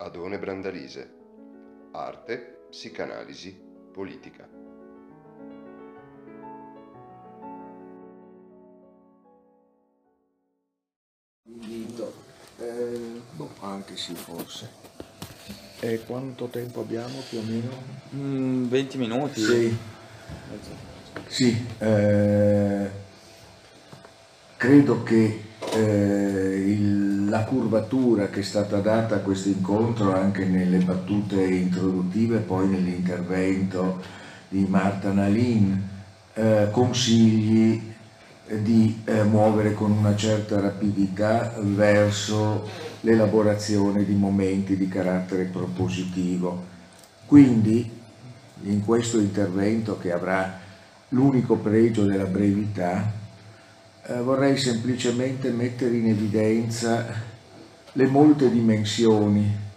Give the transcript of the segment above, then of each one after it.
Adone Brandalise. Arte, psicanalisi, politica. Invito, eh, boh, anche sì forse. E quanto tempo abbiamo più o meno? Mm, 20 minuti? Sì, sì eh, credo che eh, curvatura che è stata data a questo incontro anche nelle battute introduttive, poi nell'intervento di Marta Nalin, eh, consigli di eh, muovere con una certa rapidità verso l'elaborazione di momenti di carattere propositivo. Quindi in questo intervento che avrà l'unico pregio della brevità, eh, vorrei semplicemente mettere in evidenza le molte dimensioni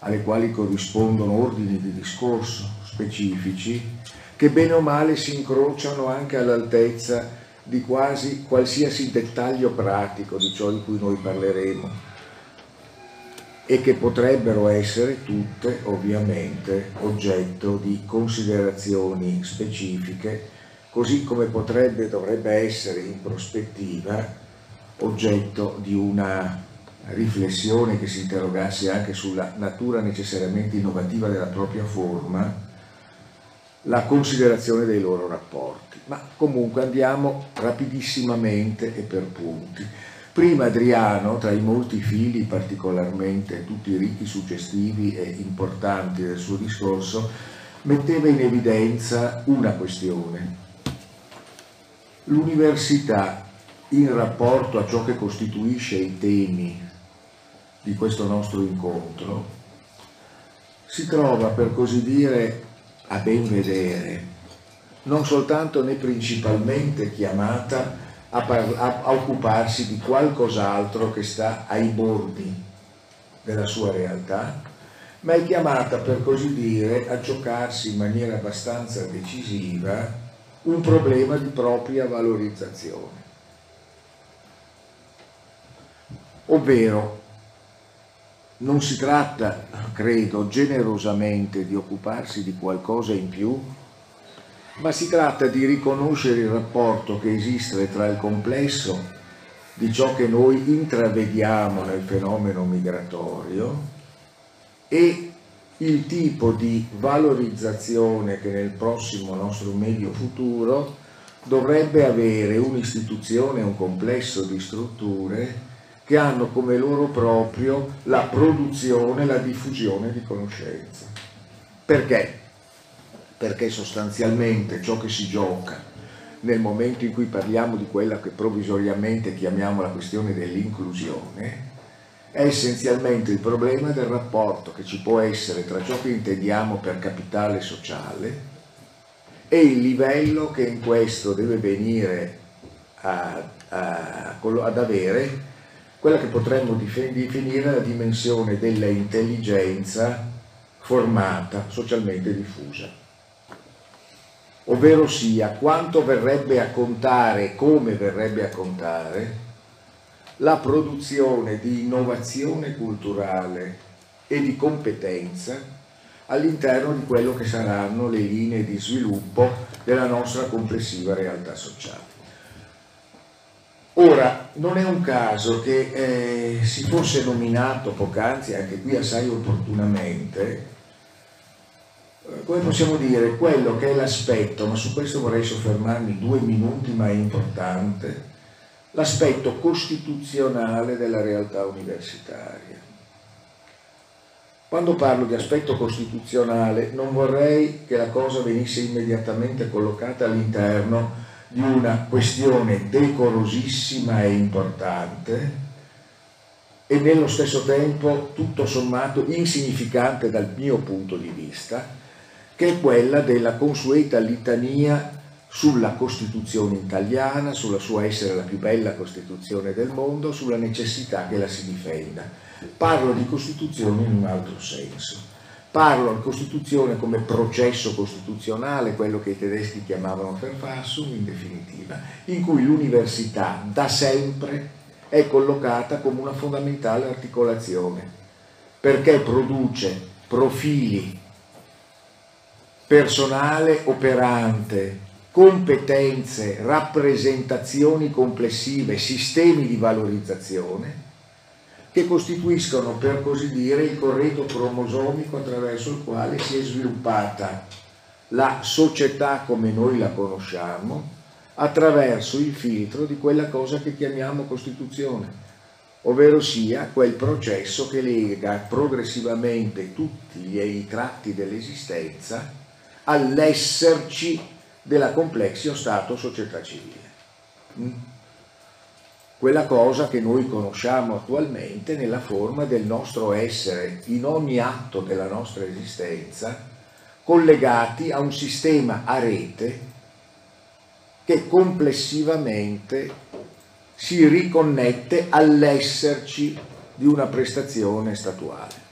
alle quali corrispondono ordini di discorso specifici che bene o male si incrociano anche all'altezza di quasi qualsiasi dettaglio pratico di ciò di cui noi parleremo e che potrebbero essere tutte ovviamente oggetto di considerazioni specifiche, così come potrebbe e dovrebbe essere in prospettiva oggetto di una riflessione che si interrogasse anche sulla natura necessariamente innovativa della propria forma, la considerazione dei loro rapporti. Ma comunque andiamo rapidissimamente e per punti. Prima Adriano, tra i molti fili particolarmente tutti ricchi, suggestivi e importanti del suo discorso, metteva in evidenza una questione. L'università in rapporto a ciò che costituisce i temi di questo nostro incontro si trova per così dire a ben vedere non soltanto né principalmente chiamata a, a, a occuparsi di qualcos'altro che sta ai bordi della sua realtà, ma è chiamata per così dire a giocarsi in maniera abbastanza decisiva un problema di propria valorizzazione. Ovvero, non si tratta, credo, generosamente di occuparsi di qualcosa in più ma si tratta di riconoscere il rapporto che esiste tra il complesso di ciò che noi intravediamo nel fenomeno migratorio e il tipo di valorizzazione che nel prossimo nostro medio futuro dovrebbe avere un'istituzione, un complesso di strutture che hanno come loro proprio la produzione, la diffusione di conoscenza. Perché? perché sostanzialmente ciò che si gioca nel momento in cui parliamo di quella che provvisoriamente chiamiamo la questione dell'inclusione è essenzialmente il problema del rapporto che ci può essere tra ciò che intendiamo per capitale sociale e il livello che in questo deve venire a, a, ad avere quella che potremmo definire la dimensione dell'intelligenza formata, socialmente diffusa ovvero sia quanto verrebbe a contare, come verrebbe a contare, la produzione di innovazione culturale e di competenza all'interno di quello che saranno le linee di sviluppo della nostra complessiva realtà sociale. Ora, non è un caso che eh, si fosse nominato poc'anzi, anche qui assai opportunamente, come possiamo dire, quello che è l'aspetto, ma su questo vorrei soffermarmi due minuti, ma è importante, l'aspetto costituzionale della realtà universitaria. Quando parlo di aspetto costituzionale non vorrei che la cosa venisse immediatamente collocata all'interno di una questione decorosissima e importante e nello stesso tempo tutto sommato insignificante dal mio punto di vista, che è quella della consueta litania sulla Costituzione italiana, sulla sua essere la più bella Costituzione del mondo, sulla necessità che la si difenda. Parlo di Costituzione in un altro senso. Parlo di Costituzione come processo costituzionale, quello che i tedeschi chiamavano Verfassung in definitiva, in cui l'università da sempre è collocata come una fondamentale articolazione perché produce profili, personale operante, competenze, rappresentazioni complessive, sistemi di valorizzazione che costituiscono per così dire il corredo cromosomico attraverso il quale si è sviluppata la società come noi la conosciamo attraverso il filtro di quella cosa che chiamiamo Costituzione, ovvero sia quel processo che lega progressivamente tutti i tratti dell'esistenza all'esserci della complexio Stato società civile. Quella cosa che noi conosciamo attualmente nella forma del nostro essere in ogni atto della nostra esistenza, collegati a un sistema a rete che complessivamente si riconnette all'esserci di una prestazione statuale.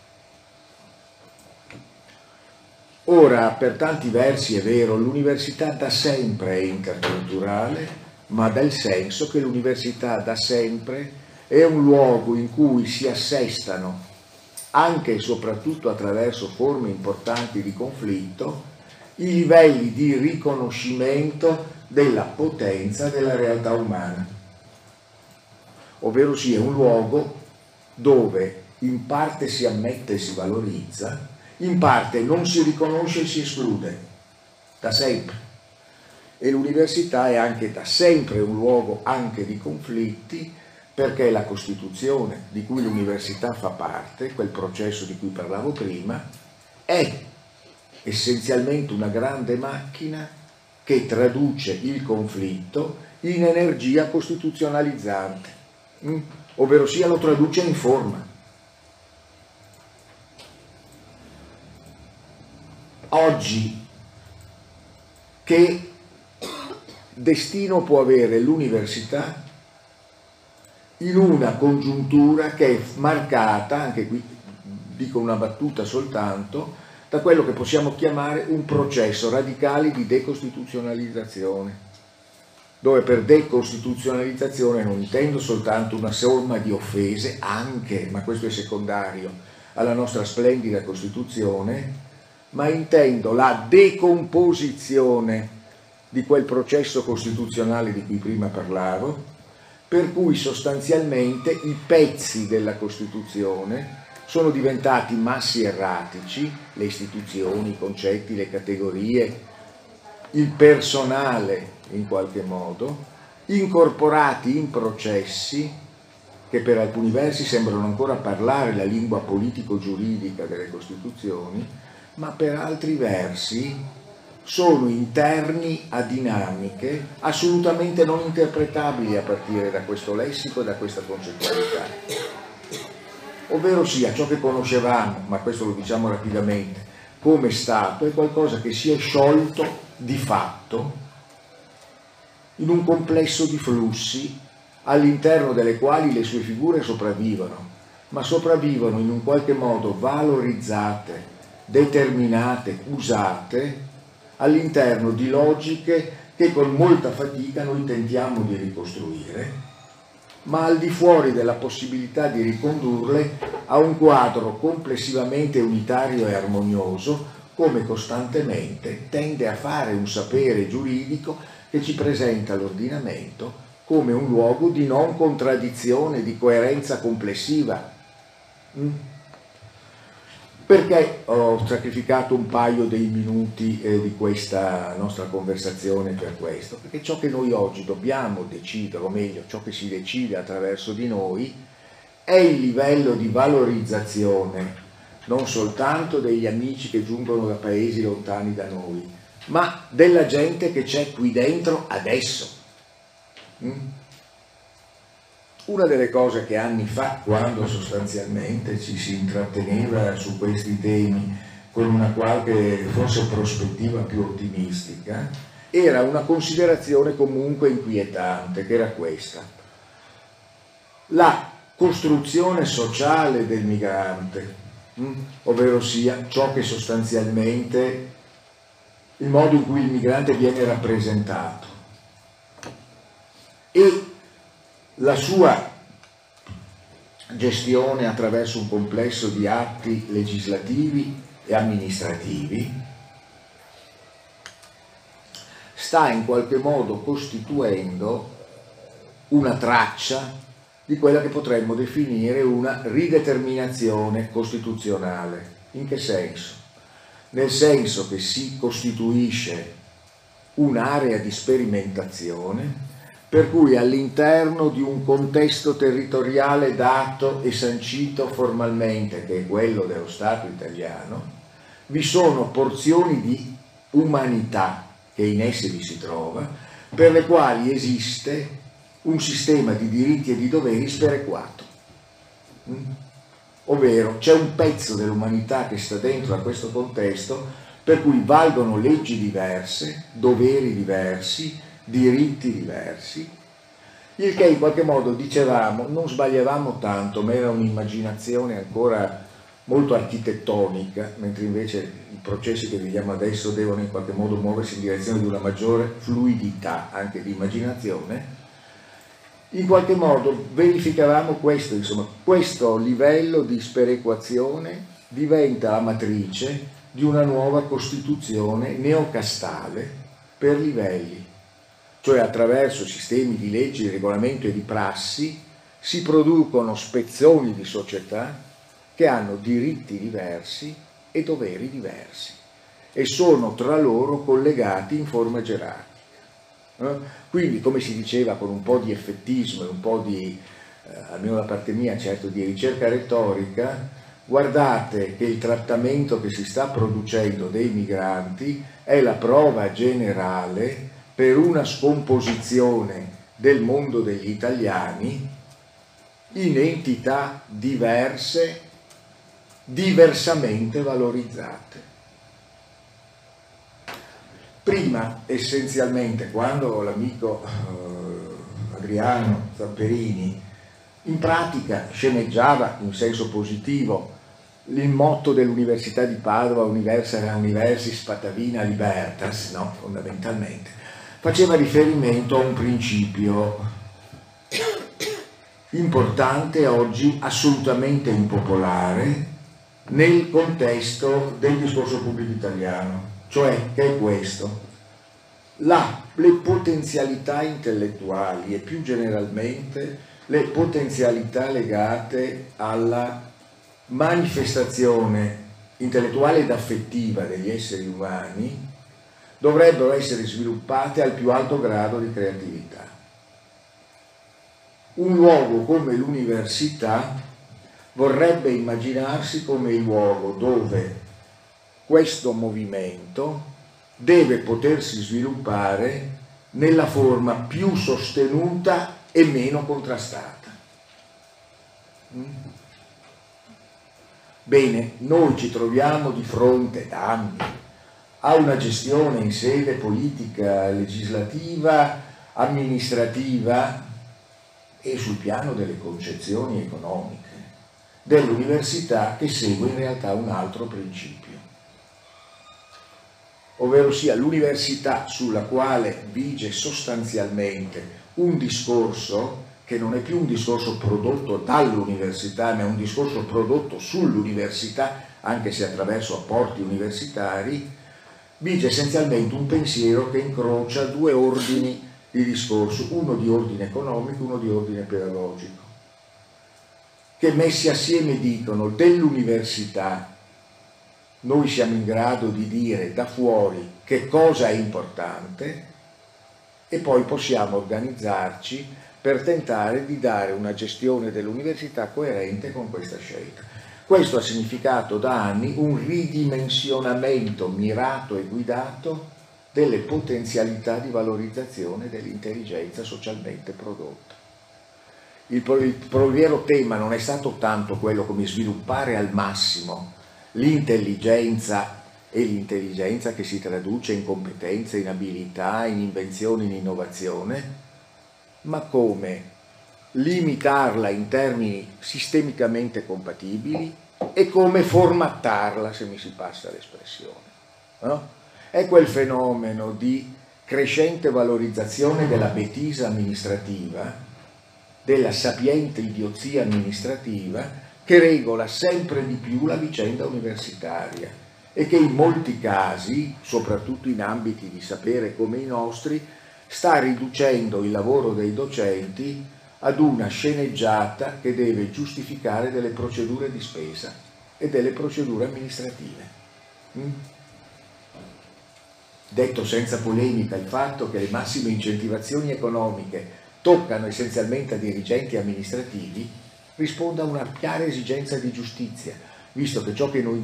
Ora, per tanti versi è vero, l'università da sempre è interculturale, ma dà il senso che l'università da sempre è un luogo in cui si assestano, anche e soprattutto attraverso forme importanti di conflitto, i livelli di riconoscimento della potenza della realtà umana, ovvero sia un luogo dove in parte si ammette e si valorizza, in parte non si riconosce e si esclude, da sempre. E l'università è anche da sempre un luogo anche di conflitti, perché la Costituzione di cui l'università fa parte, quel processo di cui parlavo prima, è essenzialmente una grande macchina che traduce il conflitto in energia costituzionalizzante, mm? ovvero sia lo traduce in forma. oggi che destino può avere l'università in una congiuntura che è marcata, anche qui dico una battuta soltanto, da quello che possiamo chiamare un processo radicale di decostituzionalizzazione, dove per decostituzionalizzazione non intendo soltanto una somma di offese, anche, ma questo è secondario, alla nostra splendida Costituzione, ma intendo la decomposizione di quel processo costituzionale di cui prima parlavo, per cui sostanzialmente i pezzi della Costituzione sono diventati massi erratici, le istituzioni, i concetti, le categorie, il personale in qualche modo, incorporati in processi che per alcuni versi sembrano ancora parlare la lingua politico-giuridica delle Costituzioni, ma per altri versi sono interni a dinamiche assolutamente non interpretabili a partire da questo lessico e da questa concettualità. Ovvero sia ciò che conoscevamo, ma questo lo diciamo rapidamente, come Stato è qualcosa che si è sciolto di fatto in un complesso di flussi all'interno delle quali le sue figure sopravvivono, ma sopravvivono in un qualche modo valorizzate, determinate, usate all'interno di logiche che con molta fatica noi tentiamo di ricostruire, ma al di fuori della possibilità di ricondurle a un quadro complessivamente unitario e armonioso, come costantemente tende a fare un sapere giuridico che ci presenta l'ordinamento come un luogo di non contraddizione, di coerenza complessiva. Mm? Perché ho sacrificato un paio dei minuti eh, di questa nostra conversazione per questo? Perché ciò che noi oggi dobbiamo decidere, o meglio, ciò che si decide attraverso di noi, è il livello di valorizzazione non soltanto degli amici che giungono da paesi lontani da noi, ma della gente che c'è qui dentro adesso. Mm? Una delle cose che anni fa, quando sostanzialmente ci si intratteneva su questi temi con una qualche forse prospettiva più ottimistica, era una considerazione comunque inquietante, che era questa. La costruzione sociale del migrante, hm, ovvero sia ciò che sostanzialmente il modo in cui il migrante viene rappresentato e la sua gestione attraverso un complesso di atti legislativi e amministrativi, sta in qualche modo costituendo una traccia di quella che potremmo definire una rideterminazione costituzionale. In che senso? Nel senso che si costituisce un'area di sperimentazione per cui all'interno di un contesto territoriale dato e sancito formalmente, che è quello dello Stato italiano, vi sono porzioni di umanità che in esse vi si trova, per le quali esiste un sistema di diritti e di doveri sperequato. Mm? Ovvero c'è un pezzo dell'umanità che sta dentro a questo contesto per cui valgono leggi diverse, doveri diversi, diritti diversi, il che in qualche modo dicevamo non sbagliavamo tanto, ma era un'immaginazione ancora molto architettonica, mentre invece i processi che vediamo adesso devono in qualche modo muoversi in direzione di una maggiore fluidità anche di immaginazione, in qualche modo verificavamo questo, insomma, questo livello di sperequazione diventa la matrice di una nuova costituzione neocastale per livelli, cioè attraverso sistemi di leggi, di regolamento e di prassi si producono spezzoni di società che hanno diritti diversi e doveri diversi e sono tra loro collegati in forma gerarchica. Quindi, come si diceva con un po' di effettismo e un po' di, eh, almeno da parte mia, certo di ricerca retorica, guardate che il trattamento che si sta producendo dei migranti è la prova generale per una scomposizione del mondo degli italiani in entità diverse, diversamente valorizzate. Prima, essenzialmente, quando l'amico eh, Adriano Zamperini in pratica sceneggiava in senso positivo il motto dell'Università di Padova, Universal Universis Patavina Libertas, no? fondamentalmente, faceva riferimento a un principio importante oggi, assolutamente impopolare, nel contesto del discorso pubblico italiano cioè che è questo. La, le potenzialità intellettuali e più generalmente le potenzialità legate alla manifestazione intellettuale ed affettiva degli esseri umani dovrebbero essere sviluppate al più alto grado di creatività. Un luogo come l'università vorrebbe immaginarsi come il luogo dove questo movimento deve potersi sviluppare nella forma più sostenuta e meno contrastata. Mm? Bene, noi ci troviamo di fronte da anni a una gestione in sede politica, legislativa, amministrativa e sul piano delle concezioni economiche dell'università che segue in realtà un altro principio. Ovvero sia l'università sulla quale vige sostanzialmente un discorso che non è più un discorso prodotto dall'università, ma è un discorso prodotto sull'università, anche se attraverso apporti universitari, vige essenzialmente un pensiero che incrocia due ordini di discorso, uno di ordine economico, uno di ordine pedagogico, che messi assieme dicono dell'università noi siamo in grado di dire da fuori che cosa è importante e poi possiamo organizzarci per tentare di dare una gestione dell'università coerente con questa scelta. Questo ha significato da anni un ridimensionamento mirato e guidato delle potenzialità di valorizzazione dell'intelligenza socialmente prodotta. Il, il vero tema non è stato tanto quello come sviluppare al massimo l'intelligenza e l'intelligenza che si traduce in competenze, in abilità, in invenzione, in innovazione, ma come limitarla in termini sistemicamente compatibili e come formattarla, se mi si passa l'espressione. No? È quel fenomeno di crescente valorizzazione della betisa amministrativa della sapiente idiozia amministrativa che regola sempre di più la vicenda universitaria e che in molti casi, soprattutto in ambiti di sapere come i nostri, sta riducendo il lavoro dei docenti ad una sceneggiata che deve giustificare delle procedure di spesa e delle procedure amministrative. Mm? Detto senza polemica il fatto che le massime incentivazioni economiche toccano essenzialmente a dirigenti amministrativi, risponde a una chiara esigenza di giustizia, visto che ciò che noi,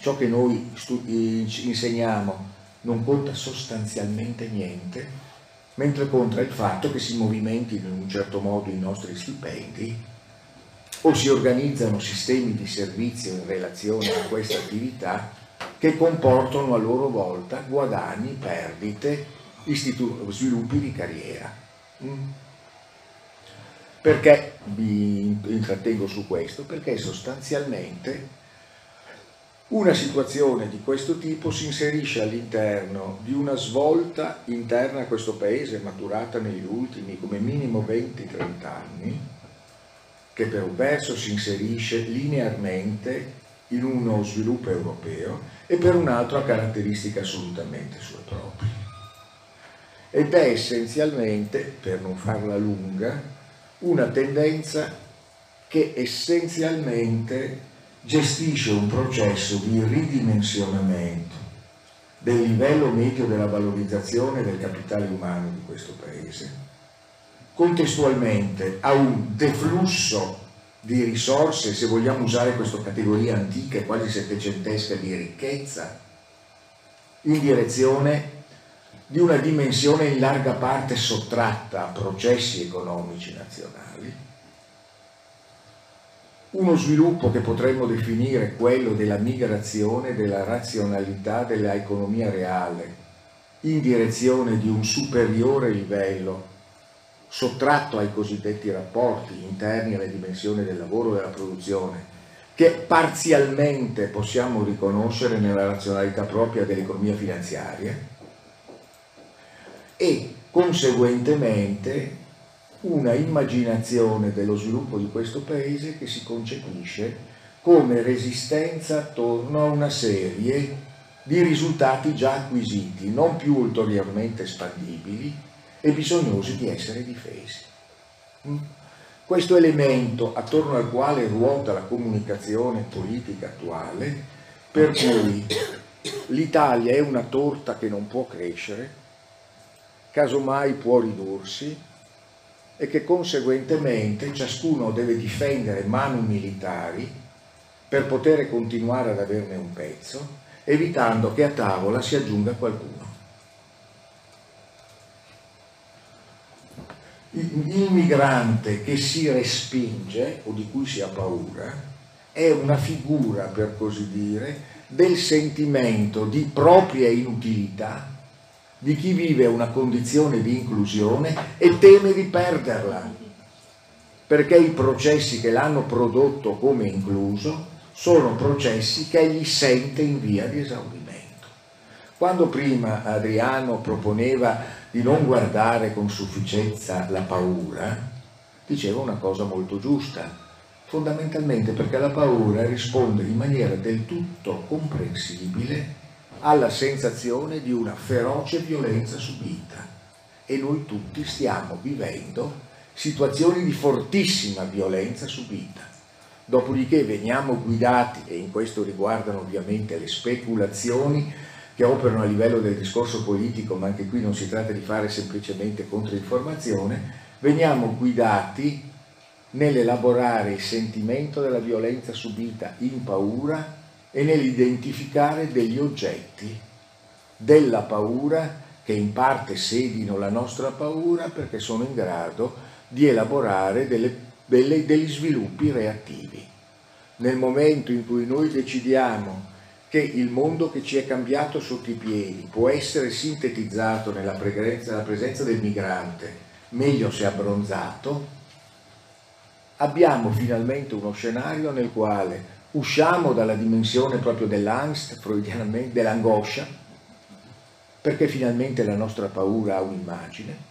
ciò che noi insegniamo non conta sostanzialmente niente, mentre conta il fatto che si movimentino in un certo modo i nostri stipendi o si organizzano sistemi di servizio in relazione a questa attività che comportano a loro volta guadagni, perdite, sviluppi di carriera. Mm. Perché vi intrattengo su questo? Perché sostanzialmente una situazione di questo tipo si inserisce all'interno di una svolta interna a questo paese maturata negli ultimi come minimo 20-30 anni, che per un verso si inserisce linearmente in uno sviluppo europeo e per un altro ha caratteristiche assolutamente sue proprie. Ed è essenzialmente, per non farla lunga, una tendenza che essenzialmente gestisce un processo di ridimensionamento del livello medio della valorizzazione del capitale umano di questo Paese, contestualmente a un deflusso di risorse, se vogliamo usare questa categoria antica, quasi settecentesca di ricchezza, in direzione di una dimensione in larga parte sottratta a processi economici nazionali, uno sviluppo che potremmo definire quello della migrazione della razionalità dell'economia reale in direzione di un superiore livello sottratto ai cosiddetti rapporti interni alla dimensione del lavoro e della produzione, che parzialmente possiamo riconoscere nella razionalità propria dell'economia finanziaria, e conseguentemente una immaginazione dello sviluppo di questo paese che si concepisce come resistenza attorno a una serie di risultati già acquisiti, non più ulteriormente espandibili e bisognosi di essere difesi. Mm? Questo elemento attorno al quale ruota la comunicazione politica attuale, per cui l'Italia è una torta che non può crescere, casomai può ridursi e che conseguentemente ciascuno deve difendere manu militari per poter continuare ad averne un pezzo, evitando che a tavola si aggiunga qualcuno. Il migrante che si respinge o di cui si ha paura è una figura, per così dire, del sentimento di propria inutilità di chi vive una condizione di inclusione e teme di perderla, perché i processi che l'hanno prodotto come incluso sono processi che egli sente in via di esaurimento. Quando prima Adriano proponeva di non guardare con sufficienza la paura, diceva una cosa molto giusta, fondamentalmente perché la paura risponde in maniera del tutto comprensibile alla sensazione di una feroce violenza subita e noi tutti stiamo vivendo situazioni di fortissima violenza subita. Dopodiché veniamo guidati, e in questo riguardano ovviamente le speculazioni che operano a livello del discorso politico, ma anche qui non si tratta di fare semplicemente controinformazione, veniamo guidati nell'elaborare il sentimento della violenza subita in paura e nell'identificare degli oggetti della paura che in parte sedino la nostra paura perché sono in grado di elaborare delle, delle, degli sviluppi reattivi. Nel momento in cui noi decidiamo che il mondo che ci è cambiato sotto i piedi può essere sintetizzato nella presenza, nella presenza del migrante, meglio se abbronzato, abbiamo finalmente uno scenario nel quale usciamo dalla dimensione proprio dell'angst, freudianamente, dell'angoscia, perché finalmente la nostra paura ha un'immagine,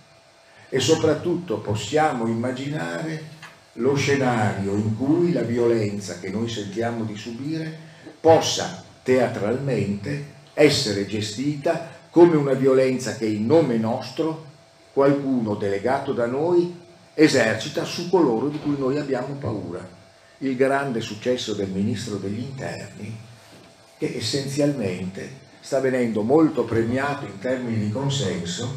e soprattutto possiamo immaginare lo scenario in cui la violenza che noi sentiamo di subire possa teatralmente essere gestita come una violenza che in nome nostro qualcuno delegato da noi esercita su coloro di cui noi abbiamo paura. Il grande successo del ministro degli interni che essenzialmente sta venendo molto premiato in termini di consenso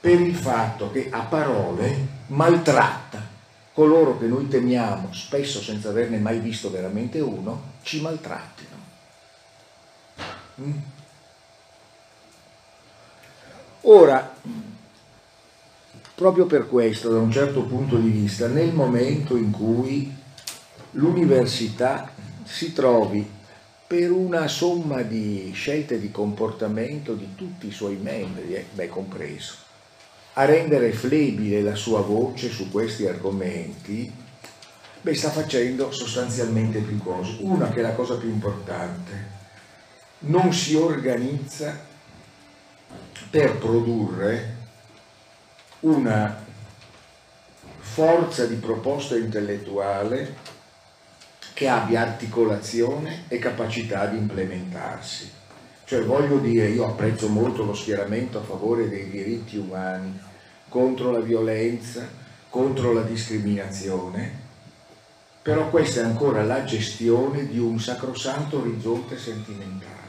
per il fatto che a parole maltratta coloro che noi temiamo, spesso senza averne mai visto veramente uno, ci maltrattino. Mm? Ora, proprio per questo, da un certo punto di vista, nel momento in cui l'università si trovi per una somma di scelte di comportamento di tutti i suoi membri, eh, beh compreso, a rendere flebile la sua voce su questi argomenti, beh sta facendo sostanzialmente più cose. Una che è la cosa più importante, non si organizza per produrre una forza di proposta intellettuale che abbia articolazione e capacità di implementarsi. Cioè voglio dire, io apprezzo molto lo schieramento a favore dei diritti umani, contro la violenza, contro la discriminazione, però questa è ancora la gestione di un sacrosanto orizzonte sentimentale.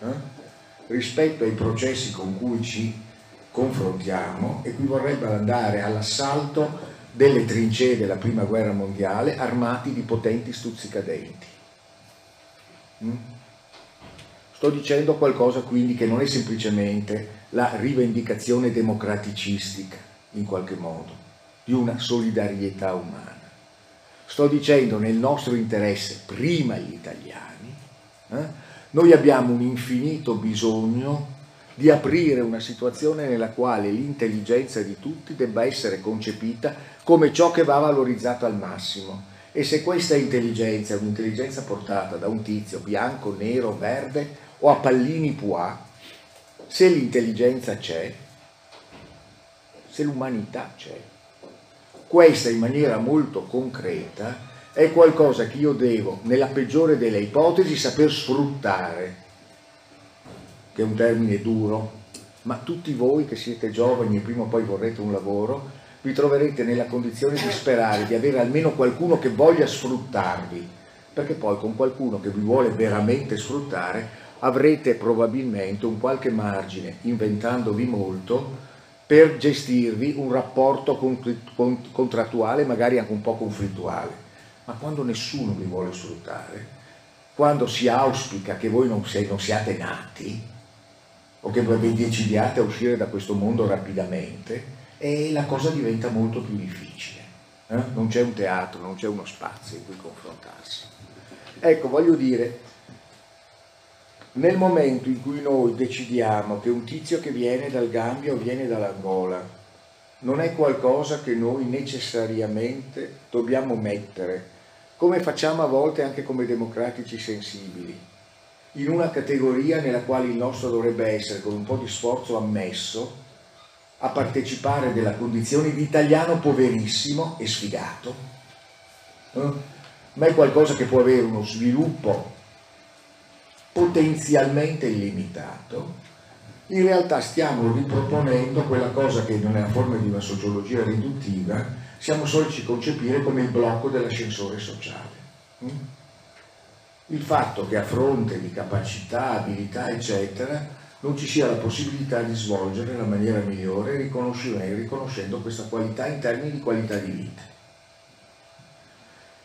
Eh? rispetto ai processi con cui ci confrontiamo e qui vorrebbe andare all'assalto delle trincee della prima guerra mondiale armati di potenti stuzzicadenti. Mm? Sto dicendo qualcosa quindi che non è semplicemente la rivendicazione democraticistica, in qualche modo, di una solidarietà umana. Sto dicendo nel nostro interesse, prima gli italiani, eh, noi abbiamo un infinito bisogno di aprire una situazione nella quale l'intelligenza di tutti debba essere concepita come ciò che va valorizzato al massimo. E se questa intelligenza è un'intelligenza portata da un tizio bianco, nero, verde o a pallini pois, se l'intelligenza c'è, se l'umanità c'è, questa in maniera molto concreta è qualcosa che io devo, nella peggiore delle ipotesi, saper sfruttare, che è un termine duro, ma tutti voi che siete giovani e prima o poi vorrete un lavoro, vi troverete nella condizione di sperare di avere almeno qualcuno che voglia sfruttarvi, perché poi con qualcuno che vi vuole veramente sfruttare avrete probabilmente un qualche margine, inventandovi molto, per gestirvi un rapporto contrattuale, magari anche un po' conflittuale. Ma quando nessuno vi vuole sfruttare, quando si auspica che voi non, non siate nati o che vi decidiate a uscire da questo mondo rapidamente, e la cosa diventa molto più difficile. Eh? Non c'è un teatro, non c'è uno spazio in cui confrontarsi. Ecco, voglio dire, nel momento in cui noi decidiamo che un tizio che viene dal Gambia o viene dall'Angola non è qualcosa che noi necessariamente dobbiamo mettere come facciamo a volte anche come democratici sensibili, in una categoria nella quale il nostro dovrebbe essere, con un po' di sforzo ammesso, a partecipare della condizione di italiano poverissimo e sfigato, eh? ma è qualcosa che può avere uno sviluppo potenzialmente illimitato, in realtà stiamo riproponendo quella cosa che non è la forma di una sociologia riduttiva, siamo soliti concepire come il blocco dell'ascensore sociale. Mm? Il fatto che a fronte di capacità, abilità, eccetera, non ci sia la possibilità di svolgere nella maniera migliore riconoscendo questa qualità in termini di qualità di vita.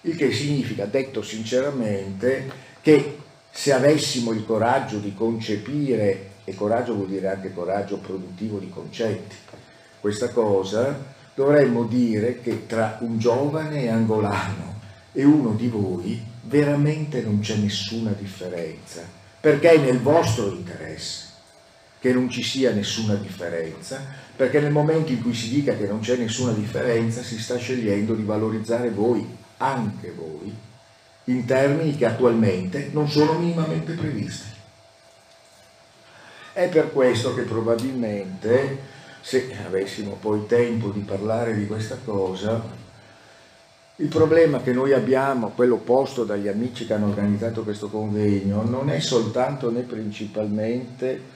Il che significa, detto sinceramente, che se avessimo il coraggio di concepire, e coraggio vuol dire anche coraggio produttivo di concetti, questa cosa, dovremmo dire che tra un giovane angolano e uno di voi veramente non c'è nessuna differenza, perché è nel vostro interesse che non ci sia nessuna differenza, perché nel momento in cui si dica che non c'è nessuna differenza si sta scegliendo di valorizzare voi, anche voi, in termini che attualmente non sono minimamente previsti. È per questo che probabilmente se avessimo poi tempo di parlare di questa cosa, il problema che noi abbiamo, quello posto dagli amici che hanno organizzato questo convegno, non è soltanto né principalmente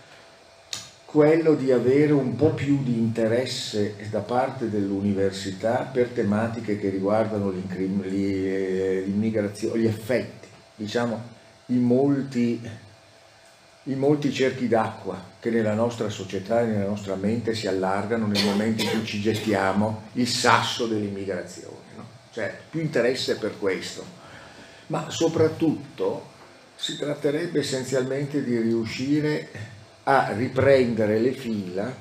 quello di avere un po' più di interesse da parte dell'università per tematiche che riguardano eh, l'immigrazione, gli effetti, diciamo, in molti, in molti cerchi d'acqua che nella nostra società e nella nostra mente si allargano nel momento in cui ci gettiamo il sasso dell'immigrazione. No? Cioè, più interesse per questo. Ma soprattutto si tratterebbe essenzialmente di riuscire a riprendere le fila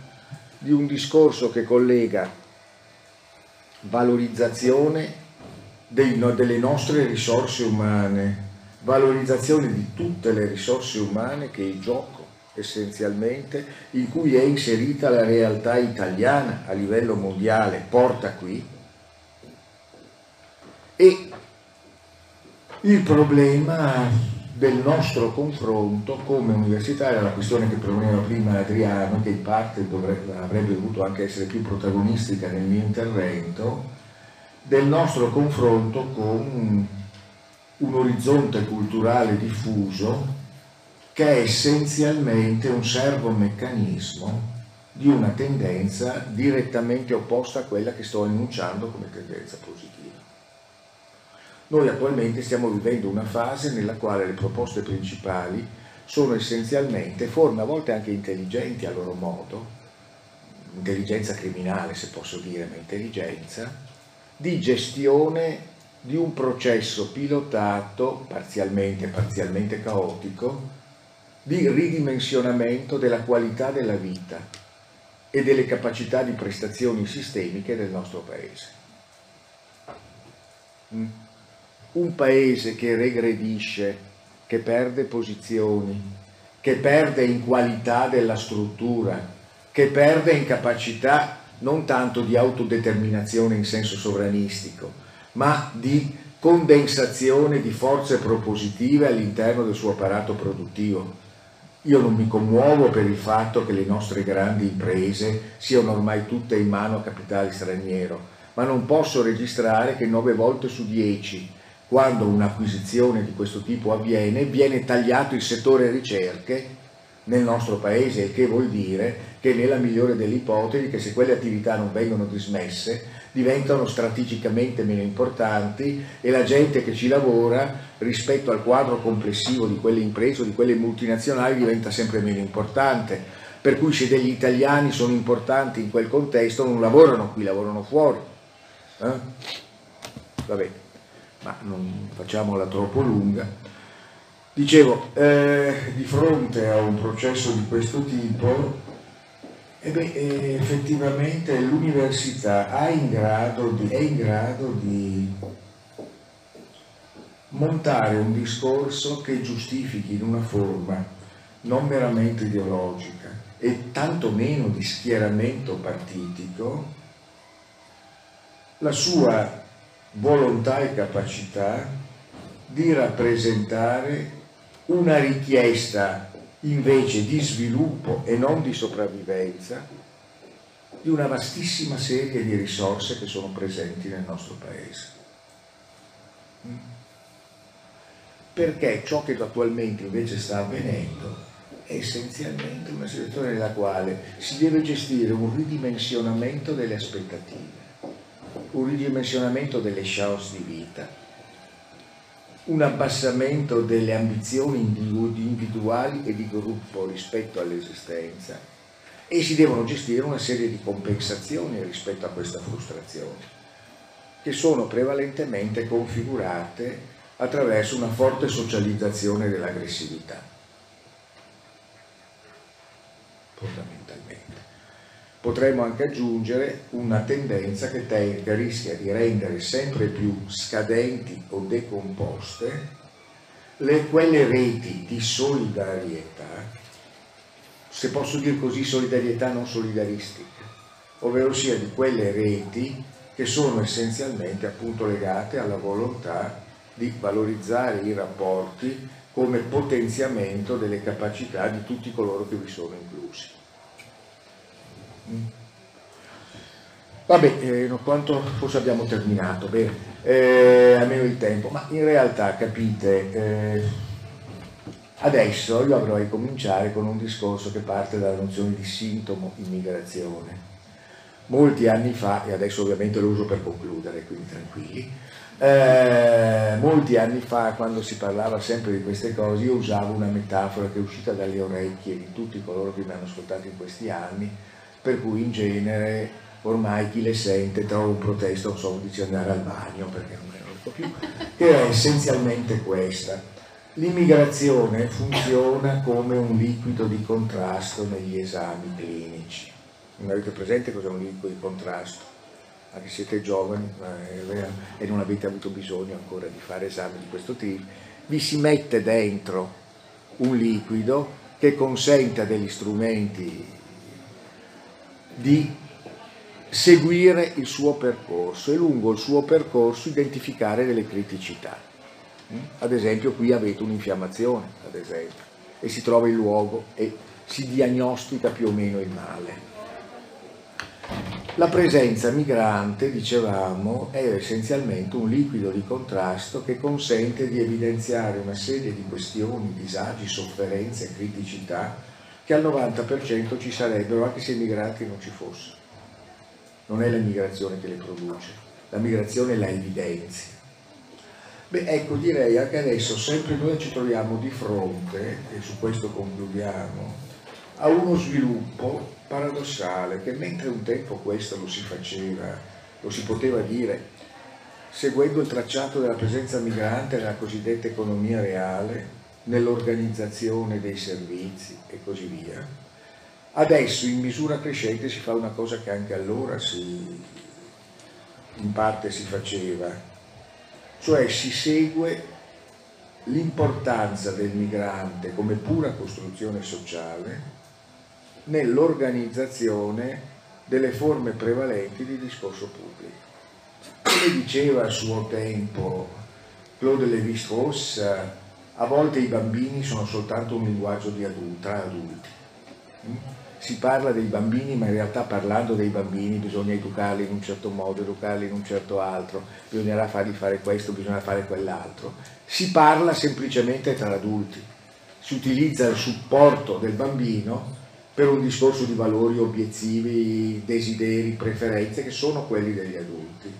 di un discorso che collega valorizzazione dei, no, delle nostre risorse umane, valorizzazione di tutte le risorse umane che il gioco essenzialmente in cui è inserita la realtà italiana a livello mondiale. Porta qui. E il problema del nostro confronto come universitaria, la questione che proponeva prima Adriano, che in parte dovrebbe, avrebbe dovuto anche essere più protagonistica nel mio intervento, del nostro confronto con un orizzonte culturale diffuso che è essenzialmente un servomeccanismo di una tendenza direttamente opposta a quella che sto enunciando come tendenza positiva. Noi attualmente stiamo vivendo una fase nella quale le proposte principali sono essenzialmente forme a volte anche intelligenti a loro modo, intelligenza criminale se posso dire, ma intelligenza, di gestione di un processo pilotato, parzialmente, parzialmente caotico, di ridimensionamento della qualità della vita e delle capacità di prestazioni sistemiche del nostro Paese. Mm un paese che regredisce, che perde posizioni, che perde in qualità della struttura, che perde in capacità non tanto di autodeterminazione in senso sovranistico, ma di condensazione di forze propositive all'interno del suo apparato produttivo. Io non mi commuovo per il fatto che le nostre grandi imprese siano ormai tutte in mano a capitale straniero, ma non posso registrare che nove volte su dieci quando un'acquisizione di questo tipo avviene, viene tagliato il settore ricerche nel nostro paese, il che vuol dire che nella migliore delle ipotesi che se quelle attività non vengono dismesse diventano strategicamente meno importanti e la gente che ci lavora rispetto al quadro complessivo di quelle imprese o di quelle multinazionali diventa sempre meno importante. Per cui se degli italiani sono importanti in quel contesto non lavorano qui, lavorano fuori. Eh? Ma non facciamola troppo lunga. Dicevo, eh, di fronte a un processo di questo tipo, eh beh, eh, effettivamente l'università è in grado di montare un discorso che giustifichi in una forma non meramente ideologica e tanto meno di schieramento partitico la sua volontà e capacità di rappresentare una richiesta invece di sviluppo e non di sopravvivenza di una vastissima serie di risorse che sono presenti nel nostro paese. Perché ciò che attualmente invece sta avvenendo è essenzialmente una situazione nella quale si deve gestire un ridimensionamento delle aspettative un ridimensionamento delle chance di vita, un abbassamento delle ambizioni individuali e di gruppo rispetto all'esistenza e si devono gestire una serie di compensazioni rispetto a questa frustrazione, che sono prevalentemente configurate attraverso una forte socializzazione dell'aggressività, fondamentalmente potremmo anche aggiungere una tendenza che, te, che rischia di rendere sempre più scadenti o decomposte le, quelle reti di solidarietà, se posso dire così, solidarietà non solidaristica, ovvero sia di quelle reti che sono essenzialmente appunto legate alla volontà di valorizzare i rapporti come potenziamento delle capacità di tutti coloro che vi sono inclusi. Vabbè, eh, quanto forse abbiamo terminato, bene, eh, almeno il tempo, ma in realtà capite, eh, adesso io avrei cominciare con un discorso che parte dalla nozione di sintomo immigrazione. Molti anni fa, e adesso ovviamente lo uso per concludere, quindi tranquilli, eh, molti anni fa, quando si parlava sempre di queste cose, io usavo una metafora che è uscita dalle orecchie di tutti coloro che mi hanno ascoltato in questi anni, per cui in genere ormai chi le sente trova un protesto, non so, dice andare al bagno perché non me lo più, che era essenzialmente questa. L'immigrazione funziona come un liquido di contrasto negli esami clinici. Non avete presente cos'è un liquido di contrasto? Anche se siete giovani e non avete avuto bisogno ancora di fare esami di questo tipo, vi si mette dentro un liquido che consente a degli strumenti di seguire il suo percorso e lungo il suo percorso identificare delle criticità. Mm? Ad esempio qui avete un'infiammazione, ad esempio, e si trova il luogo e si diagnostica più o meno il male. La presenza migrante, dicevamo, è essenzialmente un liquido di contrasto che consente di evidenziare una serie di questioni, disagi, sofferenze, criticità che al 90% ci sarebbero anche se i migranti non ci fossero non è la migrazione che le produce, la migrazione la evidenzia. Beh, ecco, direi anche adesso, sempre noi ci troviamo di fronte, e su questo concludiamo, a uno sviluppo paradossale che mentre un tempo questo lo si faceva, lo si poteva dire, seguendo il tracciato della presenza migrante nella cosiddetta economia reale, nell'organizzazione dei servizi e così via, Adesso in misura crescente si fa una cosa che anche allora si, in parte si faceva, cioè si segue l'importanza del migrante come pura costruzione sociale nell'organizzazione delle forme prevalenti di discorso pubblico. Come diceva a suo tempo Claude Lévi-Strauss, a volte i bambini sono soltanto un linguaggio di adulti, tra adulti si parla dei bambini, ma in realtà parlando dei bambini bisogna educarli in un certo modo, educarli in un certo altro, bisognerà fargli fare questo, bisogna fare quell'altro. Si parla semplicemente tra adulti, si utilizza il supporto del bambino per un discorso di valori, obiettivi, desideri, preferenze che sono quelli degli adulti.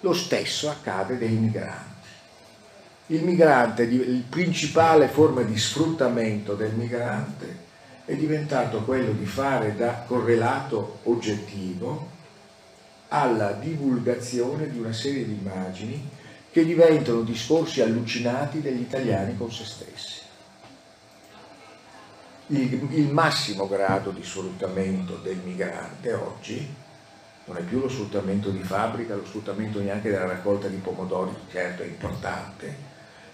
Lo stesso accade dei migranti. Il migrante, la principale forma di sfruttamento del migrante è diventato quello di fare da correlato oggettivo alla divulgazione di una serie di immagini che diventano discorsi allucinati degli italiani con se stessi. Il, il, massimo grado di sfruttamento del migrante oggi non è più lo sfruttamento di fabbrica, lo sfruttamento neanche della raccolta di pomodori, certo è importante,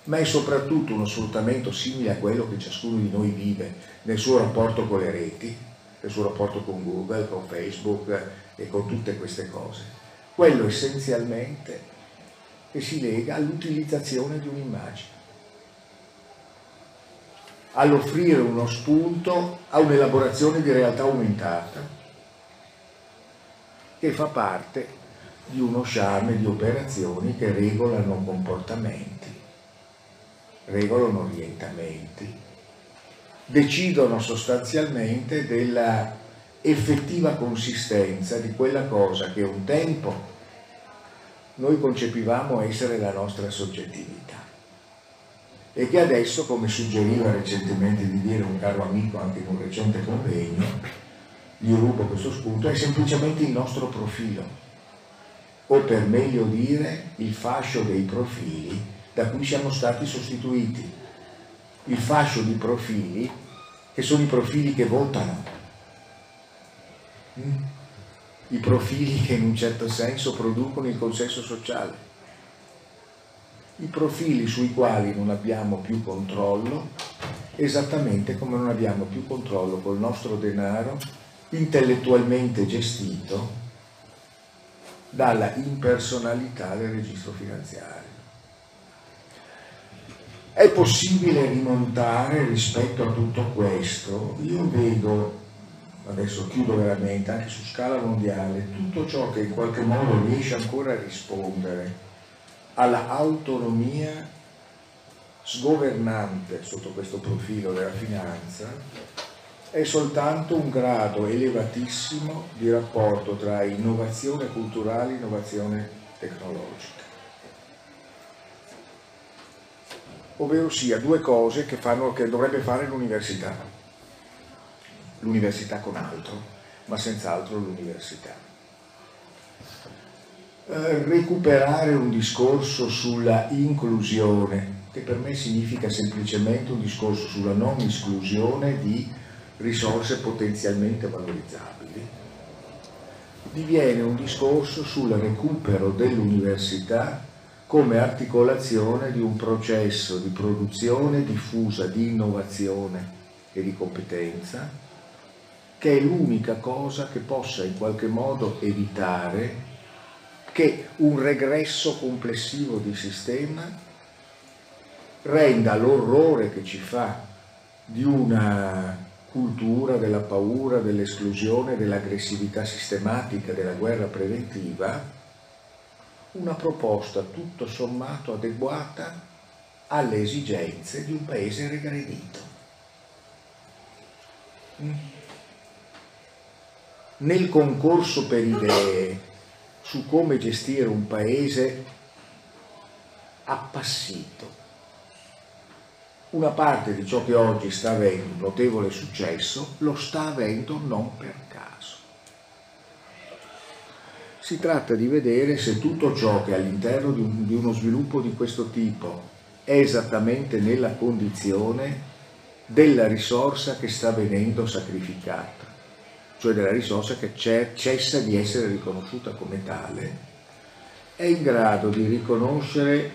ma è soprattutto uno sfruttamento simile a quello che ciascuno di noi vive nel suo rapporto con le reti, nel suo rapporto con Google, con Facebook e con tutte queste cose. Quello essenzialmente che si lega all'utilizzazione di un'immagine, all'offrire uno spunto a un'elaborazione di realtà aumentata che fa parte di uno charme di operazioni che regolano comportamenti regolano orientamenti, decidono sostanzialmente della effettiva consistenza di quella cosa che un tempo noi concepivamo essere la nostra soggettività e che adesso, come suggeriva recentemente di dire un caro amico anche in un recente convegno, gli rubo questo spunto, è semplicemente il nostro profilo, o per meglio dire il fascio dei profili da cui siamo stati sostituiti. Il fascio di profili, che sono i profili che votano, mm? i profili che in un certo senso producono il consenso sociale, i profili sui quali non abbiamo più controllo, esattamente come non abbiamo più controllo col nostro denaro intellettualmente gestito dalla impersonalità del registro finanziario. È possibile rimontare rispetto a tutto questo? Io vedo adesso chiudo veramente, anche su scala mondiale, tutto ciò che in qualche modo riesce ancora a rispondere alla autonomia sgovernante sotto questo profilo della finanza è soltanto un grado elevatissimo di rapporto tra innovazione culturale e innovazione tecnologica. Ovvero sia due cose che, fanno, che dovrebbe fare l'università, l'università con altro, ma senz'altro l'università. Eh, recuperare un discorso sulla inclusione che per me significa semplicemente un discorso sulla non esclusione di risorse potenzialmente valorizzabili, diviene un discorso sul recupero dell'università come articolazione di un processo di produzione diffusa di innovazione e di competenza, che è l'unica cosa che possa in qualche modo evitare che un regresso complessivo di sistema renda l'orrore che ci fa di una cultura della paura, dell'esclusione, dell'aggressività sistematica, della guerra preventiva, una proposta tutto sommato adeguata alle esigenze di un paese regredito. Mm. Nel concorso per idee su come gestire un paese appassito, una parte di ciò che oggi sta avendo un notevole successo lo sta avendo non per caso. Si tratta di vedere se tutto ciò che all'interno di, un, di uno sviluppo di questo tipo è esattamente nella condizione della risorsa che sta venendo sacrificata, cioè della risorsa che cessa di essere riconosciuta come tale, è in grado di riconoscere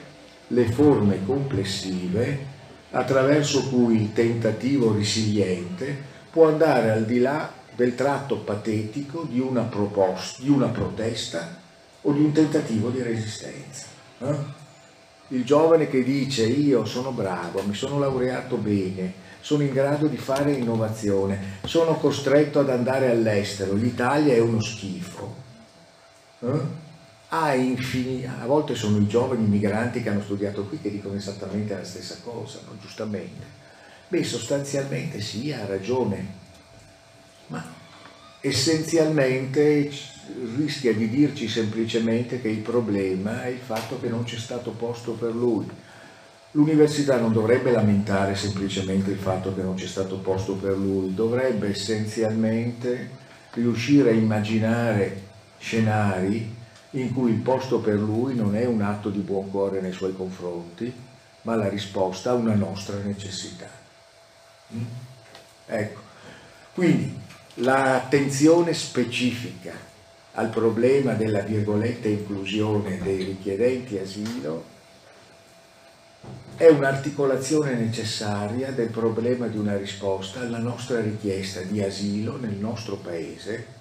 le forme complessive attraverso cui il tentativo resiliente può andare al di là del tratto patetico di una, proposta, di una protesta o di un tentativo di resistenza. Eh? Il giovane che dice io sono bravo, mi sono laureato bene, sono in grado di fare innovazione, sono costretto ad andare all'estero, l'Italia è uno schifo. Eh? ha infini, a volte sono i giovani migranti che hanno studiato qui che dicono esattamente la stessa cosa, no? giustamente. Beh, sostanzialmente sì, ha ragione, ma essenzialmente rischia di dirci semplicemente che il problema è il fatto che non c'è stato posto per lui. L'università non dovrebbe lamentare semplicemente il fatto che non c'è stato posto per lui, dovrebbe essenzialmente riuscire a immaginare scenari in cui il posto per lui non è un atto di buon cuore nei suoi confronti, ma la risposta a una nostra necessità. Mm? Ecco, quindi l'attenzione specifica al problema della virgolette inclusione dei richiedenti asilo è un'articolazione necessaria del problema di una risposta alla nostra richiesta di asilo nel nostro paese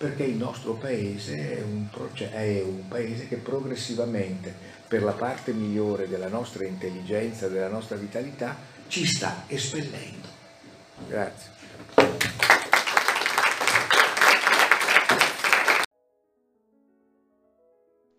perché il nostro paese è un, è un, paese che progressivamente, per la parte migliore della nostra intelligenza, della nostra vitalità, ci sta espellendo. Grazie.